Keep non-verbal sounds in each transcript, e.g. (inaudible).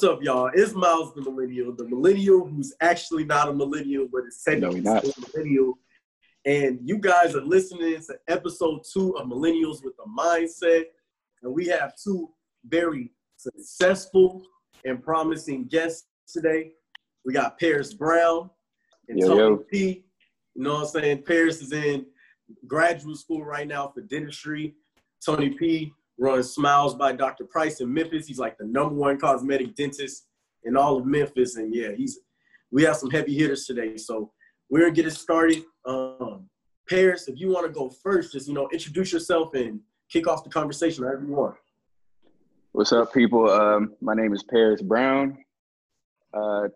What's up, y'all? It's Miles the Millennial, the millennial who's actually not a millennial, but is technically No, he's a millennial. And you guys are listening to episode two of Millennials with a Mindset. And we have two very successful and promising guests today. We got Paris Brown and Yo, Tony yo. P. You know what I'm saying? Paris is in graduate school right now for dentistry. Tony P runs Smiles by Dr. Price in Memphis. He's like the number one cosmetic dentist in all of Memphis. And yeah, he's we have some heavy hitters today. So we're gonna get it started. Um, Paris, if you want to go first, just you know, introduce yourself and kick off the conversation however you want. What's up, people? Um, my name is Paris Brown. Uh,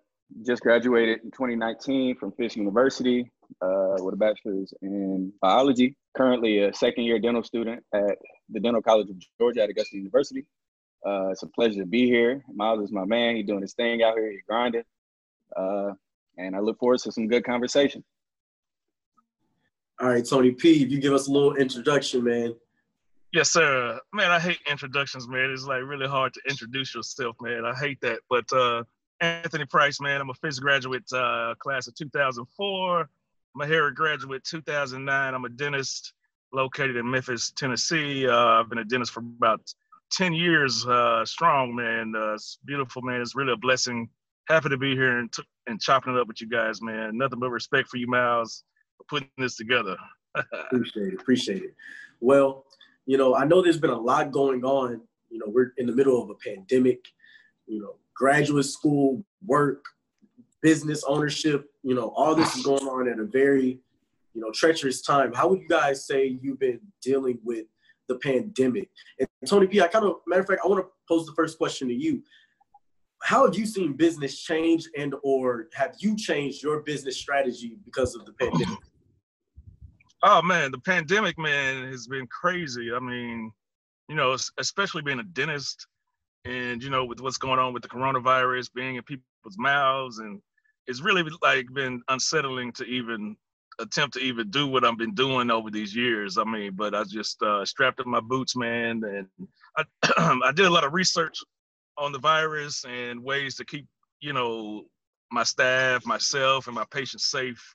just graduated in 2019 from Fisk University uh, with a bachelor's in biology. Currently a second year dental student at the Dental College of Georgia at Augusta University. Uh, it's a pleasure to be here. Miles is my man. He's doing his thing out here. He's grinding. Uh, and I look forward to some good conversation. All right, Tony P, if you give us a little introduction, man. Yes, sir. Man, I hate introductions, man. It's like really hard to introduce yourself, man. I hate that. But uh, Anthony Price, man, I'm a Fisk graduate, uh, class of 2004. I'm a Meharry graduate, 2009. I'm a dentist located in Memphis, Tennessee. Uh, I've been a dentist for about 10 years uh, strong, man. Uh, it's beautiful, man. It's really a blessing. Happy to be here and, t- and chopping it up with you guys, man. Nothing but respect for you, Miles, for putting this together. (laughs) Appreciate it. Appreciate it. Well, you know, I know there's been a lot going on. You know, we're in the middle of a pandemic, you know, graduate school, work, business ownership, you know, all this is going on at a very, you know, treacherous time. How would you guys say you've been dealing with the pandemic? And Tony P, I kind of, matter of fact, I want to pose the first question to you. How have you seen business change and or have you changed your business strategy because of the pandemic? (laughs) Oh man, the pandemic, man, has been crazy. I mean, you know, especially being a dentist, and you know, with what's going on with the coronavirus being in people's mouths, and it's really like been unsettling to even attempt to even do what I've been doing over these years. I mean, but I just uh, strapped up my boots, man, and I, (clears throat) I did a lot of research on the virus and ways to keep, you know, my staff, myself, and my patients safe.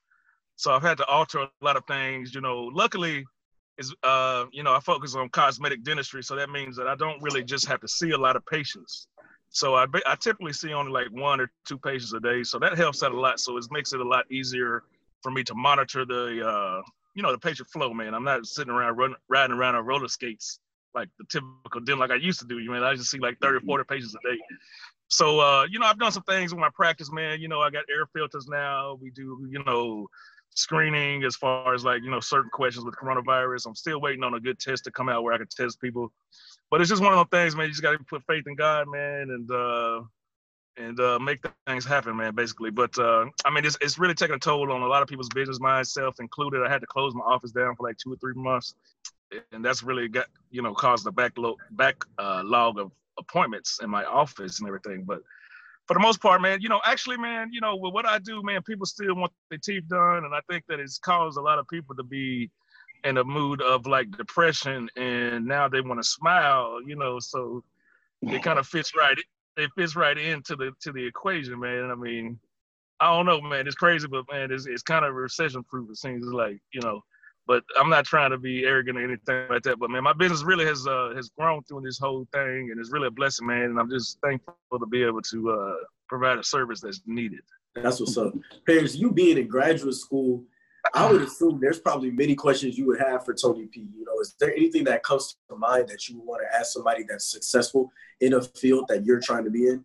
So I've had to alter a lot of things. You know, luckily, is uh, you know, I focus on cosmetic dentistry, so that means that I don't really just have to see a lot of patients. So I, I typically see only like one or two patients a day, so that helps out a lot. So it makes it a lot easier for me to monitor the, uh, you know, the patient flow. Man, I'm not sitting around run, riding around on roller skates like the typical dental like I used to do. You know, I just see like 30 or 40 patients a day. So uh, you know, I've done some things with my practice, man. You know, I got air filters now. We do, you know, screening as far as like, you know, certain questions with coronavirus. I'm still waiting on a good test to come out where I can test people. But it's just one of those things, man. You just gotta put faith in God, man, and uh and uh make things happen, man, basically. But uh I mean it's it's really taking a toll on a lot of people's business, myself included. I had to close my office down for like two or three months. And that's really got, you know, caused the backlog back uh log of appointments in my office and everything. But for the most part, man, you know, actually, man, you know, with what I do, man, people still want their teeth done, and I think that it's caused a lot of people to be in a mood of like depression, and now they want to smile, you know, so it kind of fits right. It fits right into the to the equation, man. I mean, I don't know, man. It's crazy, but man, it's it's kind of recession proof. It seems like you know, but I'm not trying to be arrogant or anything like that. But man, my business really has uh, has grown through this whole thing, and it's really a blessing, man. And I'm just thankful to be able to uh, provide a service that's needed. That's what's up. Paris, you being in graduate school, I would assume there's probably many questions you would have for Tony P. You know, is there anything that comes to mind that you would want to ask somebody that's successful in a field that you're trying to be in?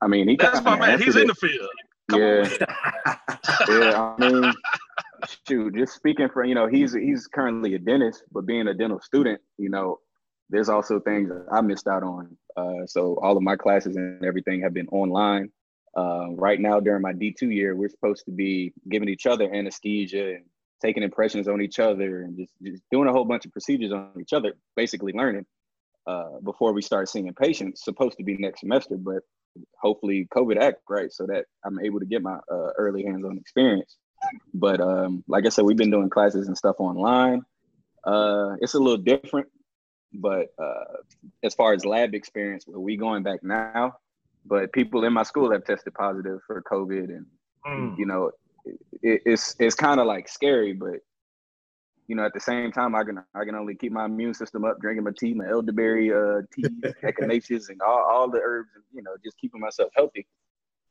I mean, he That's my man. He's answered in the field. Come yeah. (laughs) yeah, I mean, shoot, just speaking for you know, he's he's currently a dentist, but being a dental student, you know, there's also things I missed out on. Uh, so all of my classes and everything have been online. Uh, right now, during my D2 year, we're supposed to be giving each other anesthesia and taking impressions on each other and just, just doing a whole bunch of procedures on each other, basically learning uh, before we start seeing patients. Supposed to be next semester, but hopefully COVID act right so that I'm able to get my uh, early hands-on experience. But um, like I said, we've been doing classes and stuff online. Uh, it's a little different but uh, as far as lab experience, well, we going back now, but people in my school have tested positive for COVID, and mm. you know, it, it's it's kind of like scary, but you know, at the same time, I can I can only keep my immune system up, drinking my tea, my elderberry uh, tea, (laughs) echinacea, and all, all the herbs, and you know, just keeping myself healthy.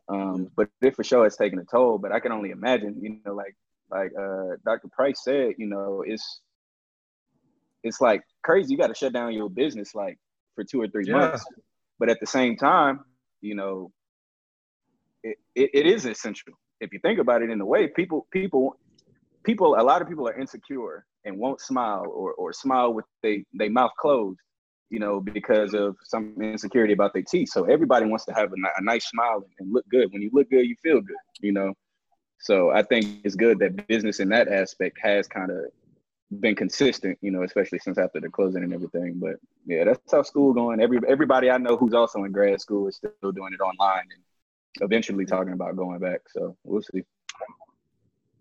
Um, but it for sure has taken a toll. But I can only imagine, you know, like like uh, Dr. Price said, you know, it's it's like crazy. You got to shut down your business like for two or three yeah. months. But at the same time, you know, it, it, it is essential. If you think about it in a way, people people people a lot of people are insecure and won't smile or or smile with they they mouth closed, you know, because of some insecurity about their teeth. So everybody wants to have a, a nice smile and look good. When you look good, you feel good, you know. So I think it's good that business in that aspect has kind of been consistent, you know, especially since after the closing and everything. But yeah, that's how school going. Every everybody I know who's also in grad school is still doing it online and eventually talking about going back. So we'll see.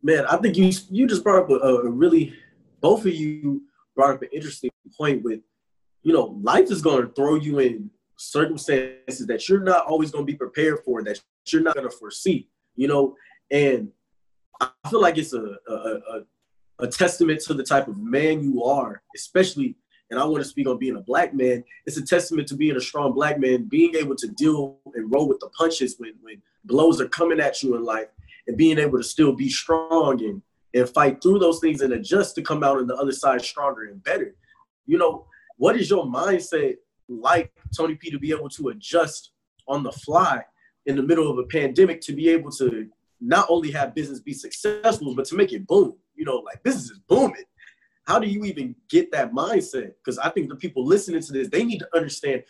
Man, I think you you just brought up a, a really both of you brought up an interesting point with, you know, life is going to throw you in circumstances that you're not always going to be prepared for, that you're not going to foresee, you know, and I feel like it's a, a, a a testament to the type of man you are, especially, and I want to speak on being a black man, it's a testament to being a strong black man, being able to deal and roll with the punches when, when blows are coming at you in life and being able to still be strong and, and fight through those things and adjust to come out on the other side stronger and better. You know, what is your mindset like, Tony P, to be able to adjust on the fly in the middle of a pandemic to be able to not only have business be successful, but to make it boom? You know, like this is booming. How do you even get that mindset? Because I think the people listening to this, they need to understand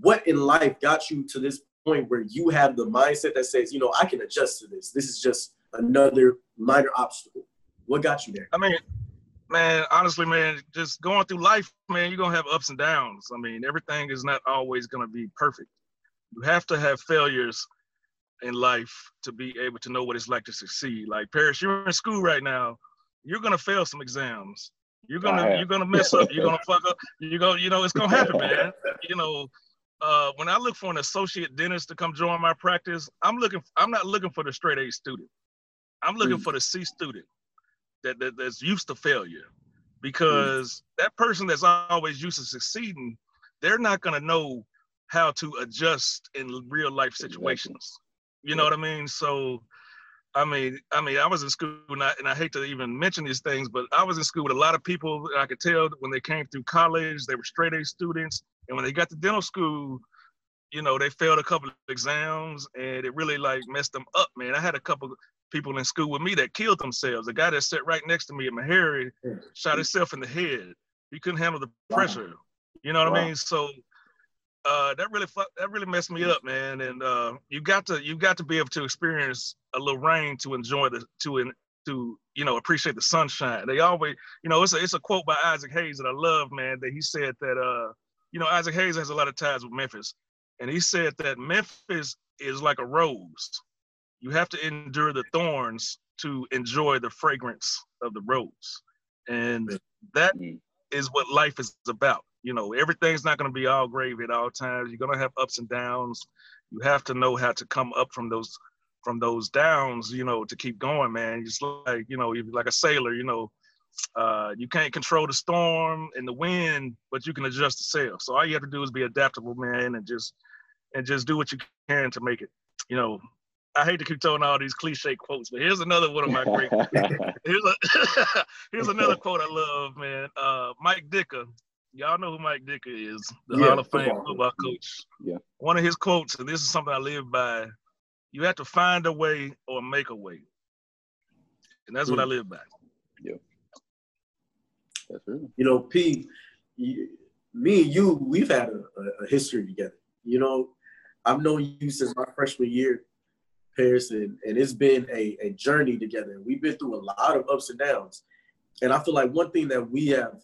what in life got you to this point where you have the mindset that says, you know, I can adjust to this. This is just another minor obstacle. What got you there? I mean, man, honestly, man, just going through life, man, you're gonna have ups and downs. I mean, everything is not always gonna be perfect. You have to have failures in life to be able to know what it's like to succeed. Like Paris, you're in school right now you're gonna fail some exams. You're gonna you're gonna mess up. You're gonna (laughs) fuck up. You're gonna you know it's gonna happen, man. You know, uh, when I look for an associate dentist to come join my practice, I'm looking. I'm not looking for the straight A student. I'm looking mm. for the C student that, that that's used to failure, because mm. that person that's always used to succeeding, they're not gonna know how to adjust in real life situations. You know what I mean? So I mean, I mean, I was in school, and I, and I hate to even mention these things, but I was in school with a lot of people. I could tell when they came through college, they were straight A students, and when they got to dental school, you know, they failed a couple of exams, and it really like messed them up, man. I had a couple people in school with me that killed themselves. The guy that sat right next to me at Meharry shot himself in the head. He couldn't handle the pressure. Wow. You know what wow. I mean? So uh, that really that really messed me up, man. And uh, you got to you got to be able to experience a little rain to enjoy the to in, to you know appreciate the sunshine. They always you know it's a it's a quote by Isaac Hayes that I love, man. That he said that uh you know Isaac Hayes has a lot of ties with Memphis, and he said that Memphis is like a rose. You have to endure the thorns to enjoy the fragrance of the rose, and that mm. what life is about you know, everything's not going to be all gravy at all times. You're going to have ups and downs. You have to know how to come up from those from those downs, you know, to keep going, man. Just like, you know, like a sailor, you know, uh, you can't control the storm and the wind, but you can adjust the sail. So all you have to do is be adaptable, man, and just and just do what you can to make it. You know, I hate to keep telling all these cliche quotes, but here's another one of my great. (laughs) (laughs) here's a (laughs) here's another quote I love, man. Uh, Mike Ditka, y'all know who Mike Ditka is, the yeah, Hall of Fame football, football coach. Yeah. One of his quotes, and this is something I live by: "You have to find a way or make a way," and that's mm. what I live by. Yeah. That's true. You know, P, you, me and you, we've had a, a, history together. You know, I've known you since my freshman year, Paris, and, and it's been a, a journey together. We've been through a lot of ups and downs. And I feel like one thing that we have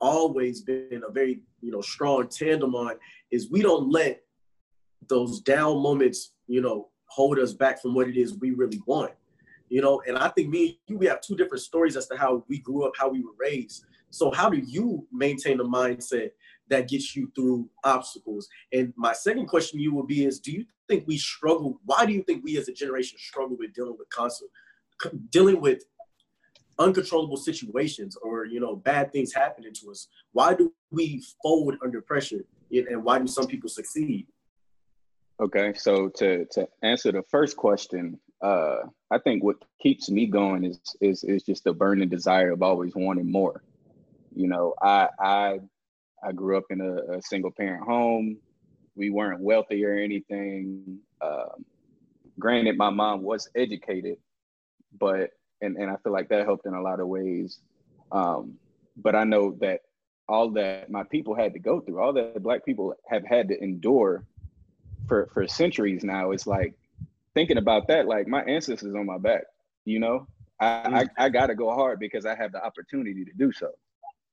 always been a very you know strong tandem on is we don't let those down moments you know hold us back from what it is we really want you know, and I think me and you, we have two different stories as to how we grew up, how we were raised. So how do you maintain a mindset that gets you through obstacles? And my second question to you would be is, do you think we struggle? Why do you think we as a generation struggle with dealing with constant, dealing with uncontrollable situations or, you know, bad things happening to us? Why do we fold under pressure? And why do some people succeed? Okay, so to to answer the first question, uh, I think what keeps me going is is is just the burning desire of always wanting more. You know, I I I grew up in a, a single parent home. We weren't wealthy or anything. Um, granted, my mom was educated, but and and I feel like that helped in a lot of ways. Um, but I know that all that my people had to go through, all that Black people have had to endure for for centuries now, it's like thinking about that, like my ancestors on my back, you know, I, I, mm. I got to go hard because I have the opportunity to do so.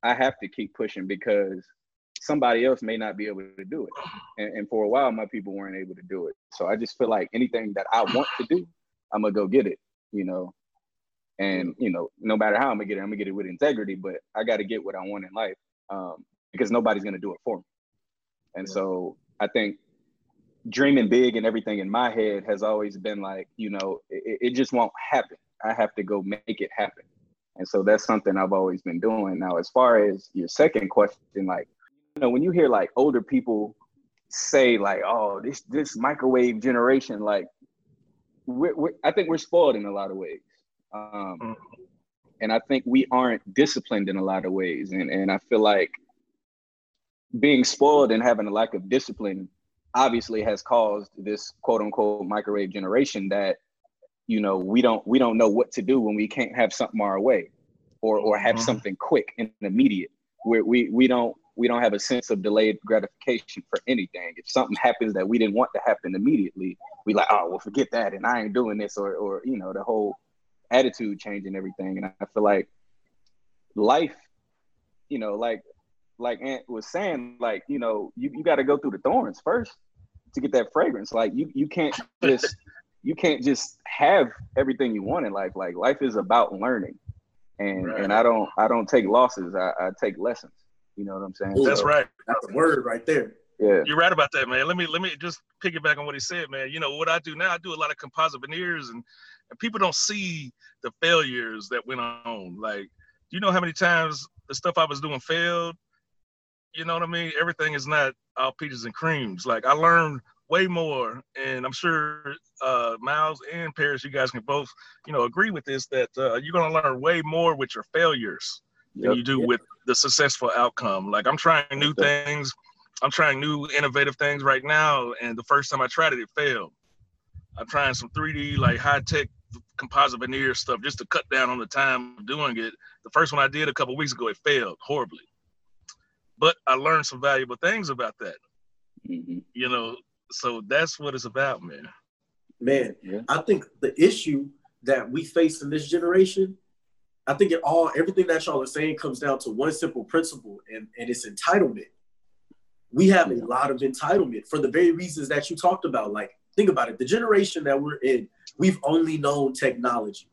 I have to keep pushing because somebody else may not be able to do it. And, and, for a while, my people weren't able to do it. So I just feel like anything that I want to do, I'm gonna go get it, you know. And you know, no matter how I'm gonna get it, I'm gonna get it with integrity. But I got to get what I want in life um, because nobody's gonna do it for me. And so I think dreaming big and everything in my head has always been like, you know, it, it, just won't happen. I have to go make it happen. And so that's something I've always been doing. Now, as far as your second question, like, you know, when you hear like older people say like, oh, this this microwave generation, like, we're, we're, I think we're spoiled in a lot of ways. Um, mm-hmm. and I think we aren't disciplined in a lot of ways. And, and I feel like being spoiled and having a lack of discipline obviously has caused this quote unquote microwave generation that you know we don't we don't know what to do when we can't have something our way or or have mm-hmm. something quick and immediate where we we don't we don't have a sense of delayed gratification for anything if something happens that we didn't want to happen immediately we like oh well forget that and i ain't doing this or or you know the whole attitude change and everything and i feel like life you know like like Aunt was saying, like, you know, you, you got to go through the thorns first to get that fragrance. Like you you can't (laughs) just you can't just have everything you want in life. Like life is about learning. And right. and I don't I don't take losses. I, I take lessons. You know what I'm saying? That's so, right. That's a word right there. Yeah. You're right about that, man. Let me let me just piggyback on what he said, man. You know what I do now? I do a lot of composite veneers, and, and people don't see the failures that went on. Like, do you know how many times the stuff I was doing failed? You know what I mean? Everything is not all peaches and creams. Like I learned way more, and I'm sure uh, Miles and Paris, you guys can both, you know, agree with this that uh, you're gonna learn way more with your failures yep. than you do yep. with the successful outcome. Like I'm trying new things, I'm trying new innovative things right now, and the first time I tried it, it failed. I'm trying some 3D like high tech composite veneer stuff just to cut down on the time of doing it. The first one I did a couple weeks ago, it failed horribly but I learned some valuable things about that. Mm-hmm. You know, so that's what it's about, man. Man, yeah. I think the issue that we face in this generation, I think it all everything that y'all are saying comes down to one simple principle, and, and it's entitlement. We have a lot of entitlement for the very reasons that you talked about. Like, think about it. The generation that we're in, we've only known technology.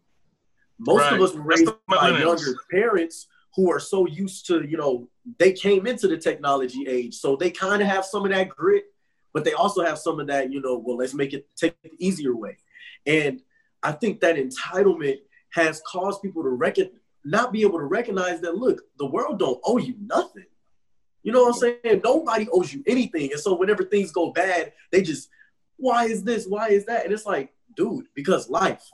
Most right. of us were raised by younger parents who are so used to, you know, they came into the technology age. So they kind of have some of that grit, but they also have some of that, you know, well, let's make it take the easier way. And I think that entitlement has caused people to reckon not be able to recognize that look, the world don't owe you nothing. You know what I'm saying? Nobody owes you anything. And so whenever things go bad, they just, why is this? Why is that? And it's like, dude, because life.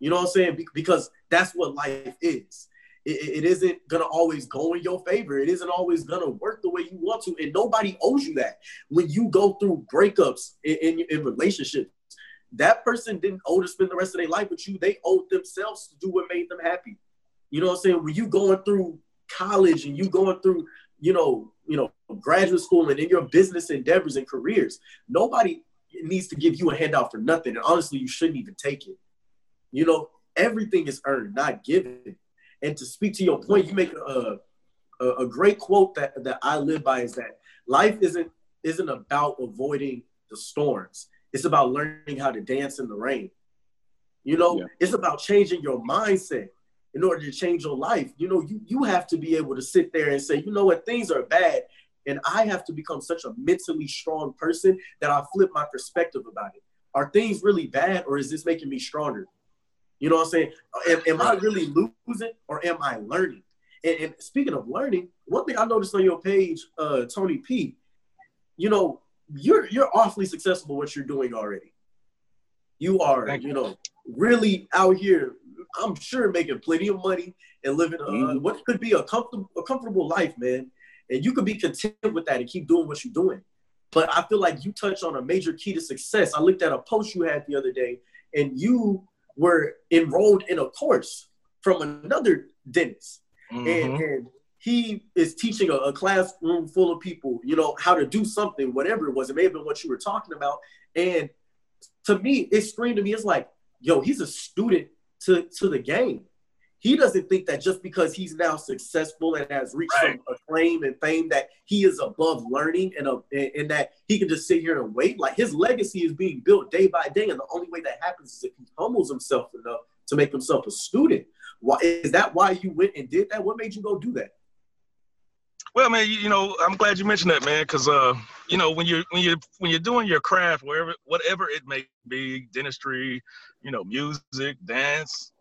You know what I'm saying? because that's what life is it, it isn't gonna always go in your favor. It isn't always gonna work the way you want to, and nobody owes you that. When you go through breakups in, in, in relationships, that person didn't owe to spend the rest of their life with you. They owed themselves to do what made them happy. You know what I'm saying? When you going through college and you going through, you know, you know, graduate school and in your business endeavors and careers, nobody needs to give you a handout for nothing. And honestly, you shouldn't even take it. You know, everything is earned, not given. And to speak to your point, you make a, a, a great quote that, that I live by is that life isn't isn't about avoiding the storms. It's about learning how to dance in the rain. You know, yeah. it's about changing your mindset in order to change your life. You know, you you have to be able to sit there and say, you know what, things are bad, and I have to become such a mentally strong person that I flip my perspective about it. Are things really bad, or is this making me stronger? You know what I'm saying? Am, am I really losing, or am I learning? And, and, speaking of learning, one thing I noticed on your page, uh, Tony P, you know, you're you're awfully successful what you're doing already. You are, you. you know, really out here. I'm sure making plenty of money and living uh, mm-hmm. what could be a comfortable a comfortable life, man. And you could be content with that and keep doing what you're doing. But I feel like you touched on a major key to success. I looked at a post you had the other day, and you were enrolled in a course from another dentist. Mm-hmm. And, and he is teaching a, a, classroom full of people, you know, how to do something, whatever it was. It may have been what you were talking about. And to me, it screamed to me, it's like, yo, he's a student to, to the game. He doesn't think that just because he's now successful and has reached right. some acclaim and fame that he is above learning and, uh, and, and that he can just sit here and wait. Like his legacy is being built day by day, and the only way that happens is if he humbles himself enough to make himself a student. Why is that? Why you went and did that? What made you go do that? Well, man, you, you, know, I'm glad you mentioned that, man, because uh, you know, when you're when you're when you're doing your craft, wherever whatever it may be, dentistry, you know, music, dance,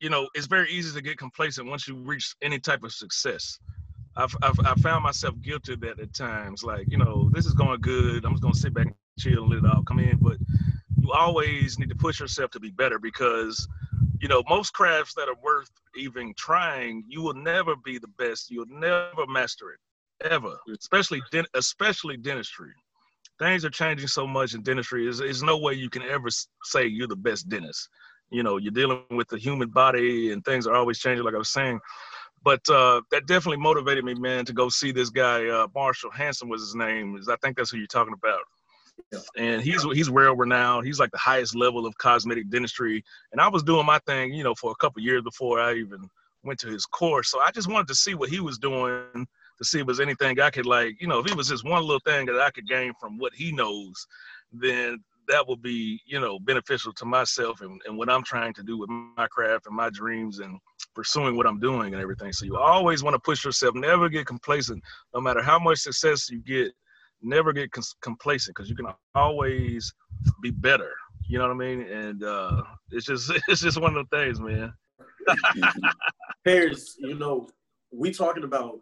you know, it's very easy to get complacent once you reach any type of success. I've, I've, i found myself guilty of that at times. Like, you know, this is going good. I'm just going to sit back and chill and let it all come in. But you always need to push yourself to be better because you know, most crafts that are worth even trying, you will never be the best. You'll never master it, ever. Especially, especially dentistry. Things are changing so much in dentistry. There's, there's no way you can ever say you're the best dentist. You know, you're dealing with the human body, and things are always changing. Like I was saying, but uh, that definitely motivated me, man, to go see this guy. Uh, Marshall Hanson was his name. Is I think that's who you're talking about and he's he's well renowned. He's like the highest level of cosmetic dentistry. And I was doing my thing, you know, for a couple years before I even went to his course. So I just wanted to see what he was doing to see if there's anything I could like, you know, if it was just one little thing that I could gain from what he knows, then that would be, you know, beneficial to myself and, and what I'm trying to do with my craft and my dreams and pursuing what I'm doing and everything. So you always want to push yourself, never get complacent, no matter how much success you get never get complacent because you can always be better. You know what I mean? And uh, it's just (laughs) it's just one of the things, man. (laughs) Paris, you know, we talking about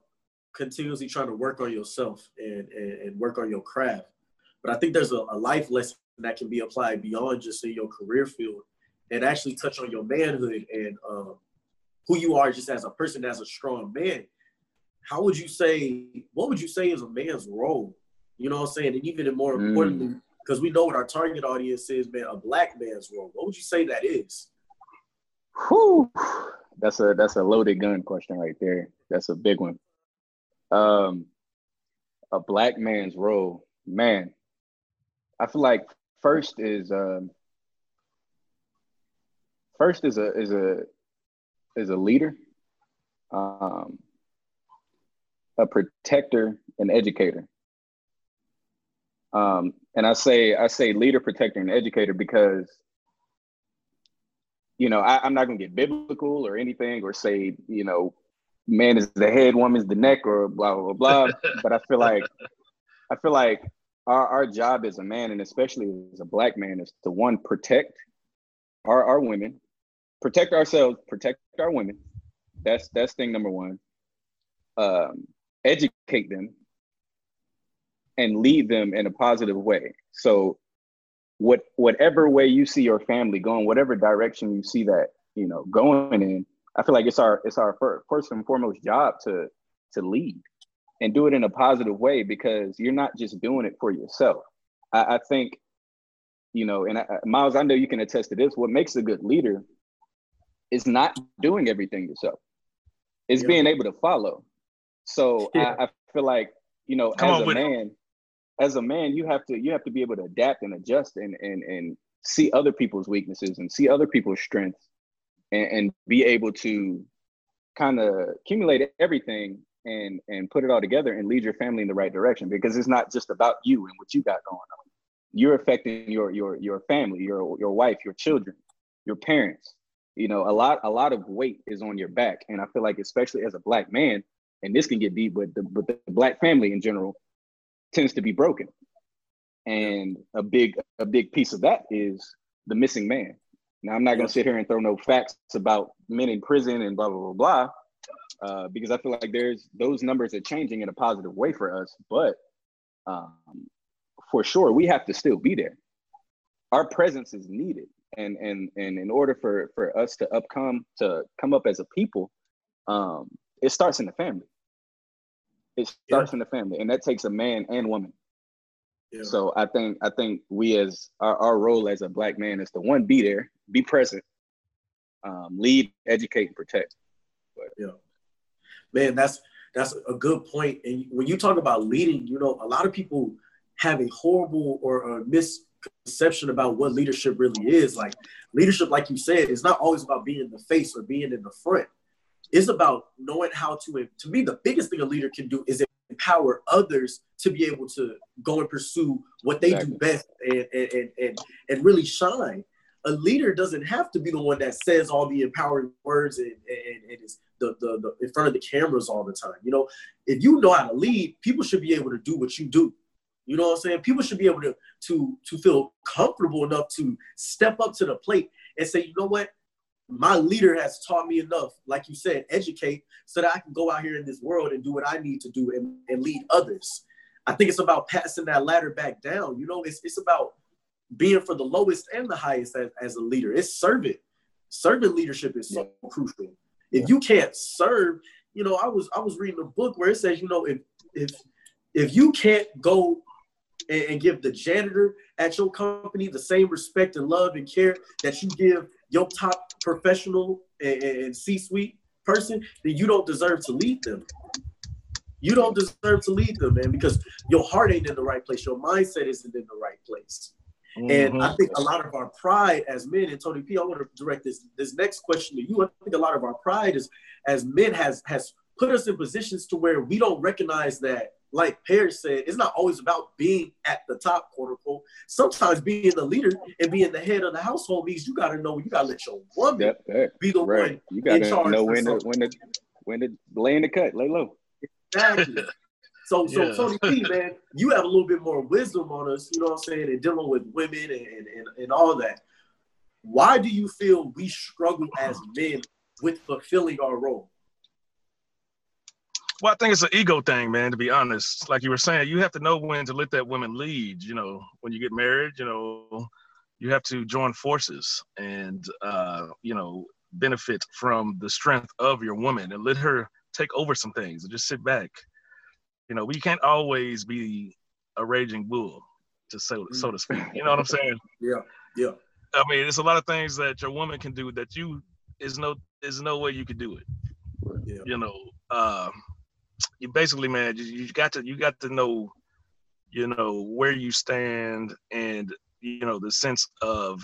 continuously trying to work on yourself and, and, and work on your craft. But I think there's a, a, life lesson that can be applied beyond just in your career field and actually touch on your manhood and uh, who you are just as a person, as a strong man. How would you say, what would you say is a man's role you know what I'm saying? And even more mm. importantly, because we know what our target audience is, man, a black man's role. What would you say that is? Whew. That's a that's a loaded gun question right there. That's a big one. Um, a black man's role, man. I feel like first is um, first is a is a is a leader, um, a protector, an educator. Um, and I say I say leader, protector, and educator because you know I, am not gonna get biblical or anything or say you know man is the head, woman's the neck, or blah blah blah. (laughs) but I feel like I feel like our, our job as a man, and especially as a black man, is to one protect our, our women, protect ourselves, protect our women. That's that's thing number one. Um, educate them and lead them in a positive way. So what whatever way you see your family going, whatever direction you see that, you know, going in, I feel like it's our it's our first and foremost job to to lead and do it in a positive way because you're not just doing it for yourself. I, I think, you know, and I, Miles, I know you can attest to this. What makes a good leader is not doing everything yourself. It's yeah. being able to follow. So (laughs) yeah. I, I, feel like, you know, Come as a man, as a man, you have to you have to be able to adapt and adjust and and and see other people's weaknesses and see other people's strengths and, and be able to kind of accumulate everything and and put it all together and lead your family in the right direction because it's not just about you and what you got going on. You're affecting your your your family, your your wife, your children, your parents. You know, a lot a lot of weight is on your back, and I feel like especially as a black man, and this can get deep, but the but the black family in general tends to be broken, and a big a big piece of that is the missing man. Now I'm not gonna sit here and throw no facts about men in prison and blah blah blah blah, uh, because I feel like there's those numbers are changing in a positive way for us, but um, for sure we have to still be there. Our presence is needed, and and and in order for for us to upcome to come up as a people, um, it starts in the family. It starts yeah. in the family, and that takes a man and woman. Yeah. So I think I think we as our, our role as a black man is to one be there, be present, um, lead, educate, and protect. But, yeah, man, that's that's a good point. And when you talk about leading, you know, a lot of people have a horrible or a misconception about what leadership really is. Like leadership, like you said, is not always about being in the face or being in the front. It's about knowing how to. To me, the biggest thing a leader can do is empower others to be able to go and pursue what they exactly. do best and, and, and, and really shine. A leader doesn't have to be the one that says all the empowering words and, and, and is the, the, the in front of the cameras all the time. You know, if you know how to lead, people should be able to do what you do. You know what I'm saying? People should be able to to to feel comfortable enough to step up to the plate and say, you know what, my leader has taught me enough, like you said, educate so that I can go out here in this world and do what I need to do and, and lead others. I think it's about passing that ladder back down. You know, it's, it's about being for the lowest and the highest as, as a leader. It's servant. Servant leadership is so yeah. crucial. If you can't serve, you know, I was I was reading a book where it says, you know, if if if you can't go and, and give the janitor at your company the same respect and love and care that you give your top professional and, and C-suite person, then you don't deserve to lead them. You don't deserve to lead them, man, because your heart ain't in the right place. Your mindset isn't in the right place. Mm-hmm. And I think a lot of our pride as men, and Tony P, I want to direct this this next question to you. I think a lot of our pride is as men has has put us in positions to where we don't recognize that like Perry said, it's not always about being at the top, quote unquote. Sometimes being the leader and being the head of the household means you got to know you got to let your woman be the right. one. You got to know when to when to when to lay in the cut, lay low. Exactly. So, so yeah. Tony P, man, you have a little bit more wisdom on us, you know what I'm saying, and dealing with women and, and, and all that. Why do you feel we struggle as men with fulfilling our role? Well, I think it's an ego thing, man. To be honest, like you were saying, you have to know when to let that woman lead. You know, when you get married, you know, you have to join forces and uh, you know benefit from the strength of your woman and let her take over some things and just sit back. You know, we can't always be a raging bull, to so so to speak. You know what I'm (laughs) saying? Yeah, yeah. I mean, it's a lot of things that your woman can do that you is no is no way you could do it. Yeah. You know, um, you basically, man, you, you got to you got to know, you know, where you stand and you know the sense of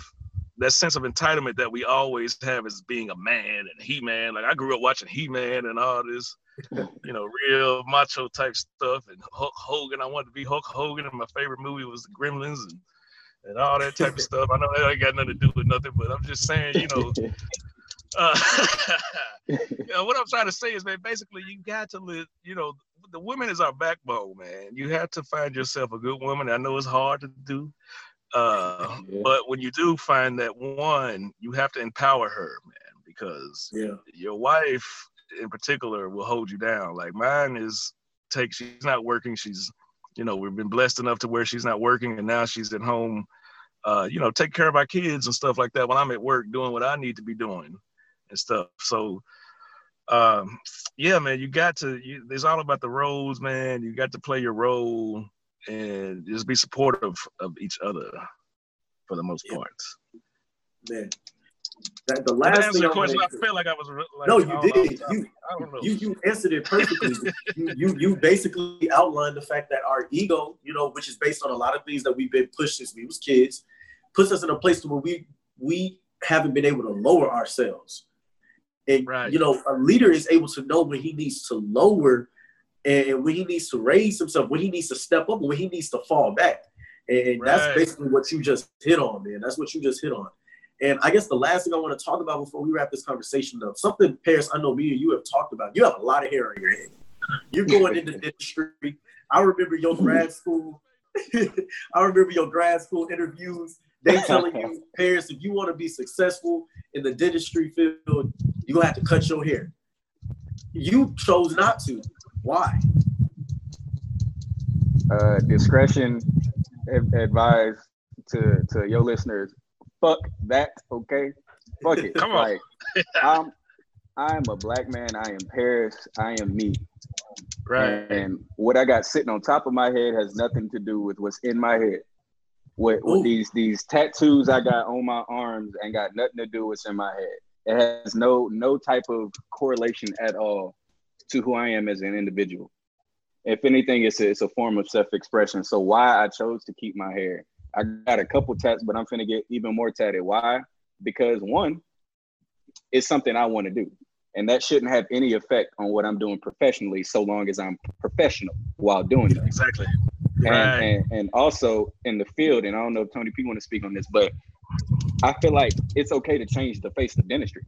that sense of entitlement that we always have as being a man and he man. Like I grew up watching He Man and all this, you know, real macho type stuff and Hulk Hogan. I wanted to be Hulk Hogan, and my favorite movie was The Gremlins and and all that type of (laughs) stuff. I know that ain't got nothing to do with nothing, but I'm just saying, you know, (laughs) uh, (laughs) you know, what I'm trying to say is, man, basically, you got to live. You know, the woman is our backbone, man. You have to find yourself a good woman. I know it's hard to do, uh, yeah. but when you do find that one, you have to empower her, man, because yeah. your wife, in particular, will hold you down. Like mine is take. She's not working. She's, you know, we've been blessed enough to where she's not working, and now she's at home. Uh, you know, take care of our kids and stuff like that when I'm at work doing what I need to be doing and stuff. So, um, yeah, man, you got to. You, it's all about the roles, man. You got to play your role and just be supportive of each other for the most yeah. part. Man, that, the last thing the question, I, feel like I was like, no, you did. You, you you answered it perfectly. you, you you basically outlined the fact that our ego, you know, which is based on a lot of things that we've been pushed since we was kids, puts us in a place to where we we haven't been able to lower ourselves. And right. you know, a leader is able to know when he needs to lower and when he needs to raise himself, when he needs to step up, when he needs to fall back. And right. that's basically what you just hit on, man. That's what you just hit on. And I guess the last thing I want to talk about before we wrap this conversation up, something Paris, I know me and you have talked about. You have a lot of hair on your head. You're going into dentistry. I remember your grad school. (laughs) I remember your grad school interviews. They telling you, (laughs) Paris, if you want to be successful in the dentistry field, you're gonna have to cut your hair. You chose not to. Why? Uh, discretion advised to to your listeners. Fuck that, okay? Fuck it. (laughs) Come on. Like, (laughs) I'm I'm a black man. I am Paris. I am me. Right. And what I got sitting on top of my head has nothing to do with what's in my head. What, what these these tattoos I got on my arms ain't got nothing to do with what's in my head. It has no no type of correlation at all to who I am as an individual. If anything, it's a, it's a form of self-expression. So why I chose to keep my hair. I got a couple tats, but I'm finna get even more tatted. Why? Because one, it's something I want to do and that shouldn't have any effect on what I'm doing professionally, so long as I'm professional while doing it. Exactly. And, right. and, and also in the field, and I don't know if Tony P want to speak on this, but I feel like it's okay to change the face of dentistry.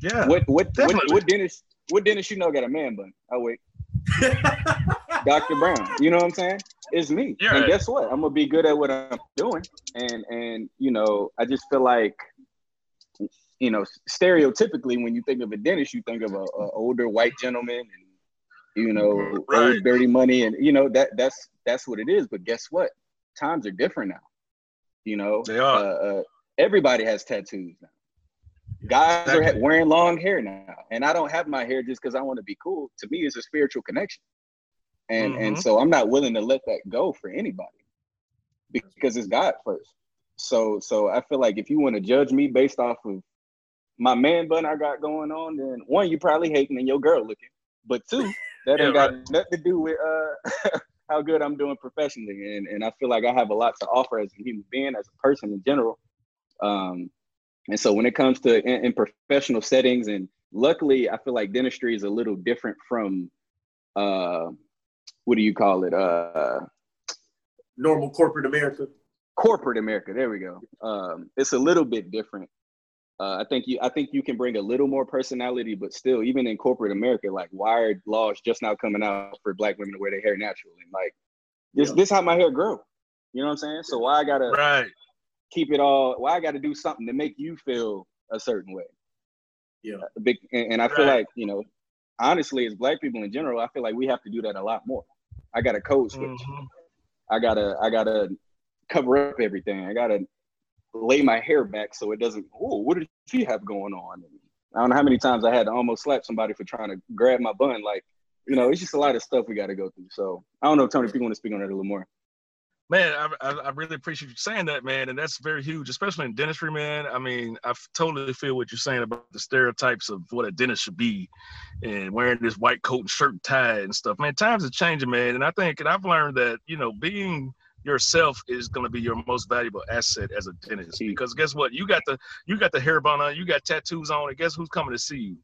Yeah. What what what, what dentist what dentist you know got a man bun? Oh wait. (laughs) Dr. Brown. You know what I'm saying? It's me. Yeah. And guess what? I'm gonna be good at what I'm doing. And and you know, I just feel like you know, stereotypically, when you think of a dentist, you think of a, a older white gentleman and you know, right. old dirty money, and you know that that's that's what it is. But guess what? Times are different now. You know, they are. Uh, uh, everybody has tattoos now. Guys exactly. are wearing long hair now, and I don't have my hair just because I want to be cool. To me, it's a spiritual connection, and mm-hmm. and so I'm not willing to let that go for anybody because it's God first. So so I feel like if you want to judge me based off of my man bun I got going on, then one, you probably hating and your girl looking. But two, (laughs) that ain't got nothing to do with uh (laughs) how good I'm doing professionally. And and I feel like I have a lot to offer as a human being, as a person in general. Um, and so when it comes to in, in professional settings, and luckily I feel like dentistry is a little different from uh what do you call it? Uh normal corporate America. Corporate America, there we go. Um, it's a little bit different uh, I think you I think you can bring a little more personality, but still, even in corporate America, like wired laws just now coming out for black women to wear their hair naturally. Like this yeah. this how my hair grow. You know what I'm saying? So why I gotta right. Keep it all why I gotta do something to make you feel a certain way. Yeah. Uh, big and, and I feel like, you know, honestly, as black people in general, I feel like we have to do that a lot more. I got a code switch. Mm-hmm. I gotta I gotta cover up everything. I gotta lay my hair back so it doesn't. Oh, what did she have going on? And I don't know how many times I had to almost slap somebody for trying to grab my bun. Like, you know, it's just a lot of stuff we got to go through. So I don't know, Tony, if you want to speak on that a little more. Man, I, I really appreciate you saying that, man, and that's very huge, especially in dentistry, man. I mean, I totally feel what you're saying about the stereotypes of what a dentist should be, and wearing this white coat and shirt and tie and stuff. Man, times are changing, man, and I think, and I've learned that you know, being yourself is going to be your most valuable asset as a dentist because guess what you got the you got the hair bun on you got tattoos on and guess who's coming to see you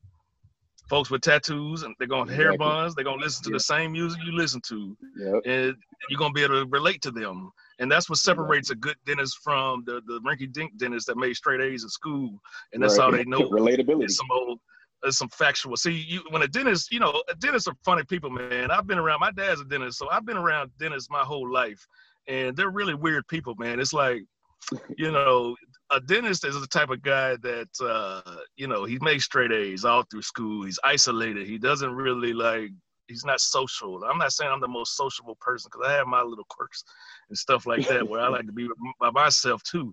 folks with tattoos and they're going to hair buns they're going to listen to the same music you listen to yep. and you're going to be able to relate to them and that's what separates a good dentist from the the rinky dink dentist that made straight A's in school and that's right. how they (laughs) know relatability some old it's some factual. See, you when a dentist, you know, dentists are funny people, man. I've been around. My dad's a dentist, so I've been around dentists my whole life, and they're really weird people, man. It's like, (laughs) you know, a dentist is the type of guy that, uh, you know, he makes straight A's all through school. He's isolated. He doesn't really like. He's not social. I'm not saying I'm the most sociable person because I have my little quirks and stuff like that where I like to be by myself too.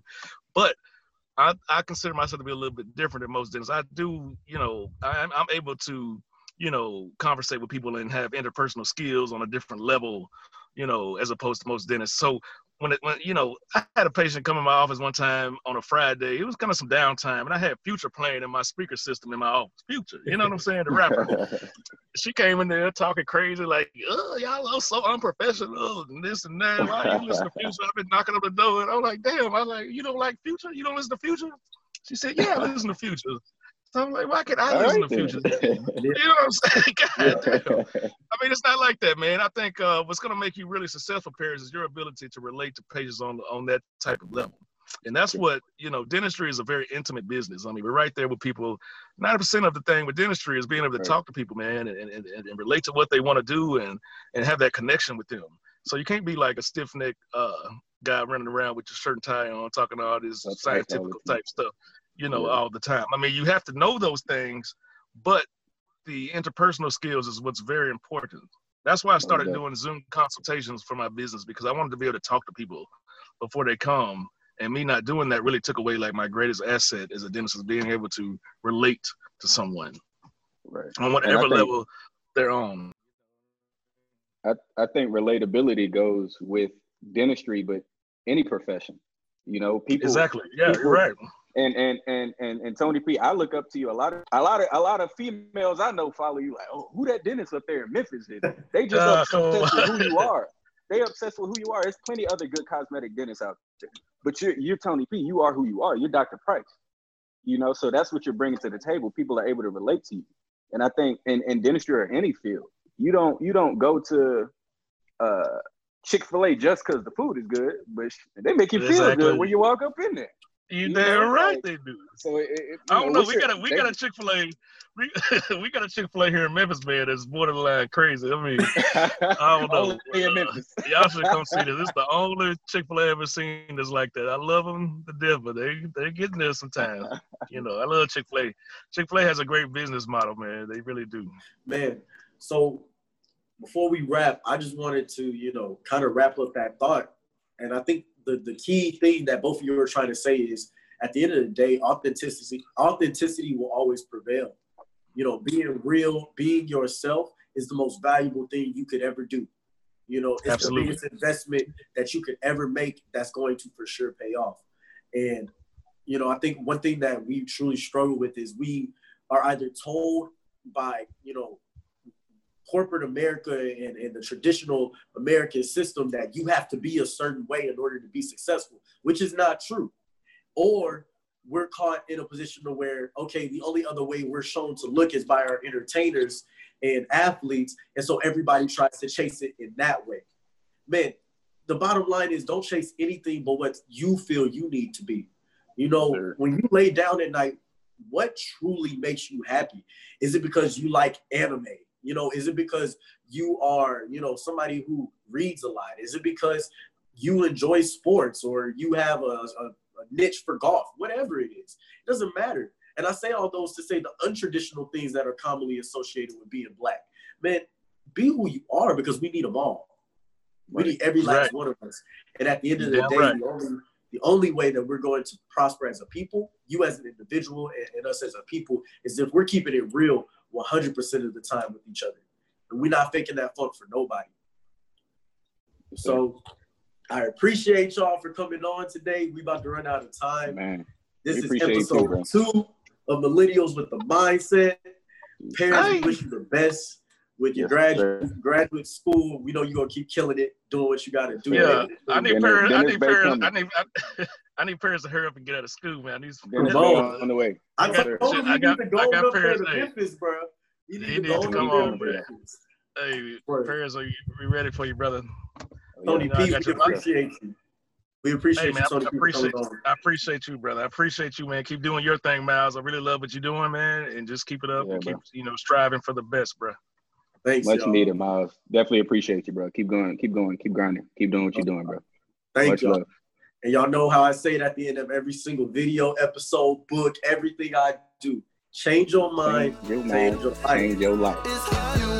But I, I consider myself to be a little bit different than most dentists. I do, you know, I'm, I'm able to, you know, conversate with people and have interpersonal skills on a different level you know, as opposed to most dentists. So when it, when you know, I had a patient come in my office one time on a Friday. It was kind of some downtime, and I had Future playing in my speaker system in my office. Future, you know what I'm saying? The rapper. (laughs) she came in there talking crazy, like, "Oh, y'all are so unprofessional and this and that. Why are you listen to Future? I've been knocking on the door." And I'm like, "Damn!" I'm like, "You don't like Future? You don't listen to Future?" She said, "Yeah, I listen to Future." So I'm like, why can't I listen right to Future? you (laughs) know what I'm saying? (laughs) God. I mean, it's not like that, man. I think uh, what's going to make you really successful, Paris, is your ability to relate to pages on on that type of level. And that's what, you know, dentistry is a very intimate business. I mean, we're right there with people. 90% of the thing with dentistry is being able to right. talk to people, man, and, and, and, and relate to what they want to do and, and have that connection with them. So you can't be like a stiff neck uh, guy running around with your shirt and tie on, talking all this that's scientific type stuff, you know, yeah. all the time. I mean, you have to know those things, but the interpersonal skills is what's very important. That's why I started doing Zoom consultations for my business because I wanted to be able to talk to people before they come. And me not doing that really took away like my greatest asset as a dentist is being able to relate to someone right. on whatever think, level they're on. I, I think relatability goes with dentistry, but any profession. You know, people exactly. Yeah, people, right. And and and and and Tony P, I look up to you. A lot of a lot of a lot of females I know follow you. Like, oh, who that dentist up there in Memphis is? They just uh, obsessed with who you are. They obsessed with who you are. There's plenty other good cosmetic dentists out there, but you're you're Tony P. You are who you are. You're Dr. Price. You know, so that's what you're bringing to the table. People are able to relate to you, and I think in, in dentistry or any field, you don't you don't go to uh, Chick Fil A just because the food is good, but they make you feel good when you walk up in there. You, damn right they do. So it, it, I don't know. We got a we got a Chick Fil A. We, (laughs) we got a Chick Fil A here in Memphis, man. That's borderline crazy. I mean, (laughs) I don't know. in uh, Memphis. (laughs) y'all should come see this. This is the only Chick Fil A ever seen that's like that. I love them to death, but they they getting there sometimes. you know, I love Chick Fil A. Chick Fil A has a great business model, man. They really do. Man, so before we wrap, I just wanted to, you know, kind of wrap up that thought. And I think the, the key thing that both of you are trying to say is at the end of the day, authenticity, authenticity will always prevail. You know, being real, being yourself is the most valuable thing you could ever do. You know, it's Absolutely. the biggest investment that you could ever make that's going to for sure pay off. And, you know, I think one thing that we truly struggle with is we are either told by, you know, corporate America and, and the traditional American system that you have to be a certain way in order to be successful, which is not true. Or we're caught in a position to where, okay, the only other way we're shown to look is by our entertainers and athletes. And so everybody tries to chase it in that way. Man, the bottom line is don't chase anything but what you feel you need to be. You know, sure. when you lay down at night, what truly makes you happy? Is it because you like anime? You know, is it because you are, you know, somebody who reads a lot? Is it because you enjoy sports or you have a, a, a niche for golf? Whatever it is, it doesn't matter. And I say all those to say the untraditional things that are commonly associated with being black. Man, be who you are because we need them all. We need every last right. one of us. And at the end of the day, right. the, only, the only way that we're going to prosper as a people, you as an individual and, and us as a people, is if we're keeping it real 100% of the time with each other. And we're not faking that funk for nobody. So I appreciate y'all for coming on today. We about to run out of time. Man, this is episode two of Millennials with the Mindset. Parents, we wish you the best with your yes, graduate graduate school. We know you're gonna keep killing it, doing what you gotta do. Yeah, I need parents. I need parents. I need. I, (laughs) I need parents to hurry up and get out of school, man. I need some parents on the way. I, got, told you I got, I got parents. Hey, Memphis, bro. You need, to, to come on, bro. Hey, parents, are you we ready for you, brother? Tony you know, P, we appreciate you. We appreciate hey, man, you, Tony I appreciate, I appreciate you, brother. I appreciate you, man. Keep doing your thing, Miles. I really love what you're doing, man, and just keep it up yeah, and keep, bro. you know, striving for the best, bro. Thanks, Much y'all. needed, Miles. Definitely appreciate you, bro. Keep going, keep going, keep grinding, keep doing what you're doing, bro. Thank you. And y'all know how I say it at the end of every single video, episode, book, everything I do. Change your mind, change your, change your life. Change your life.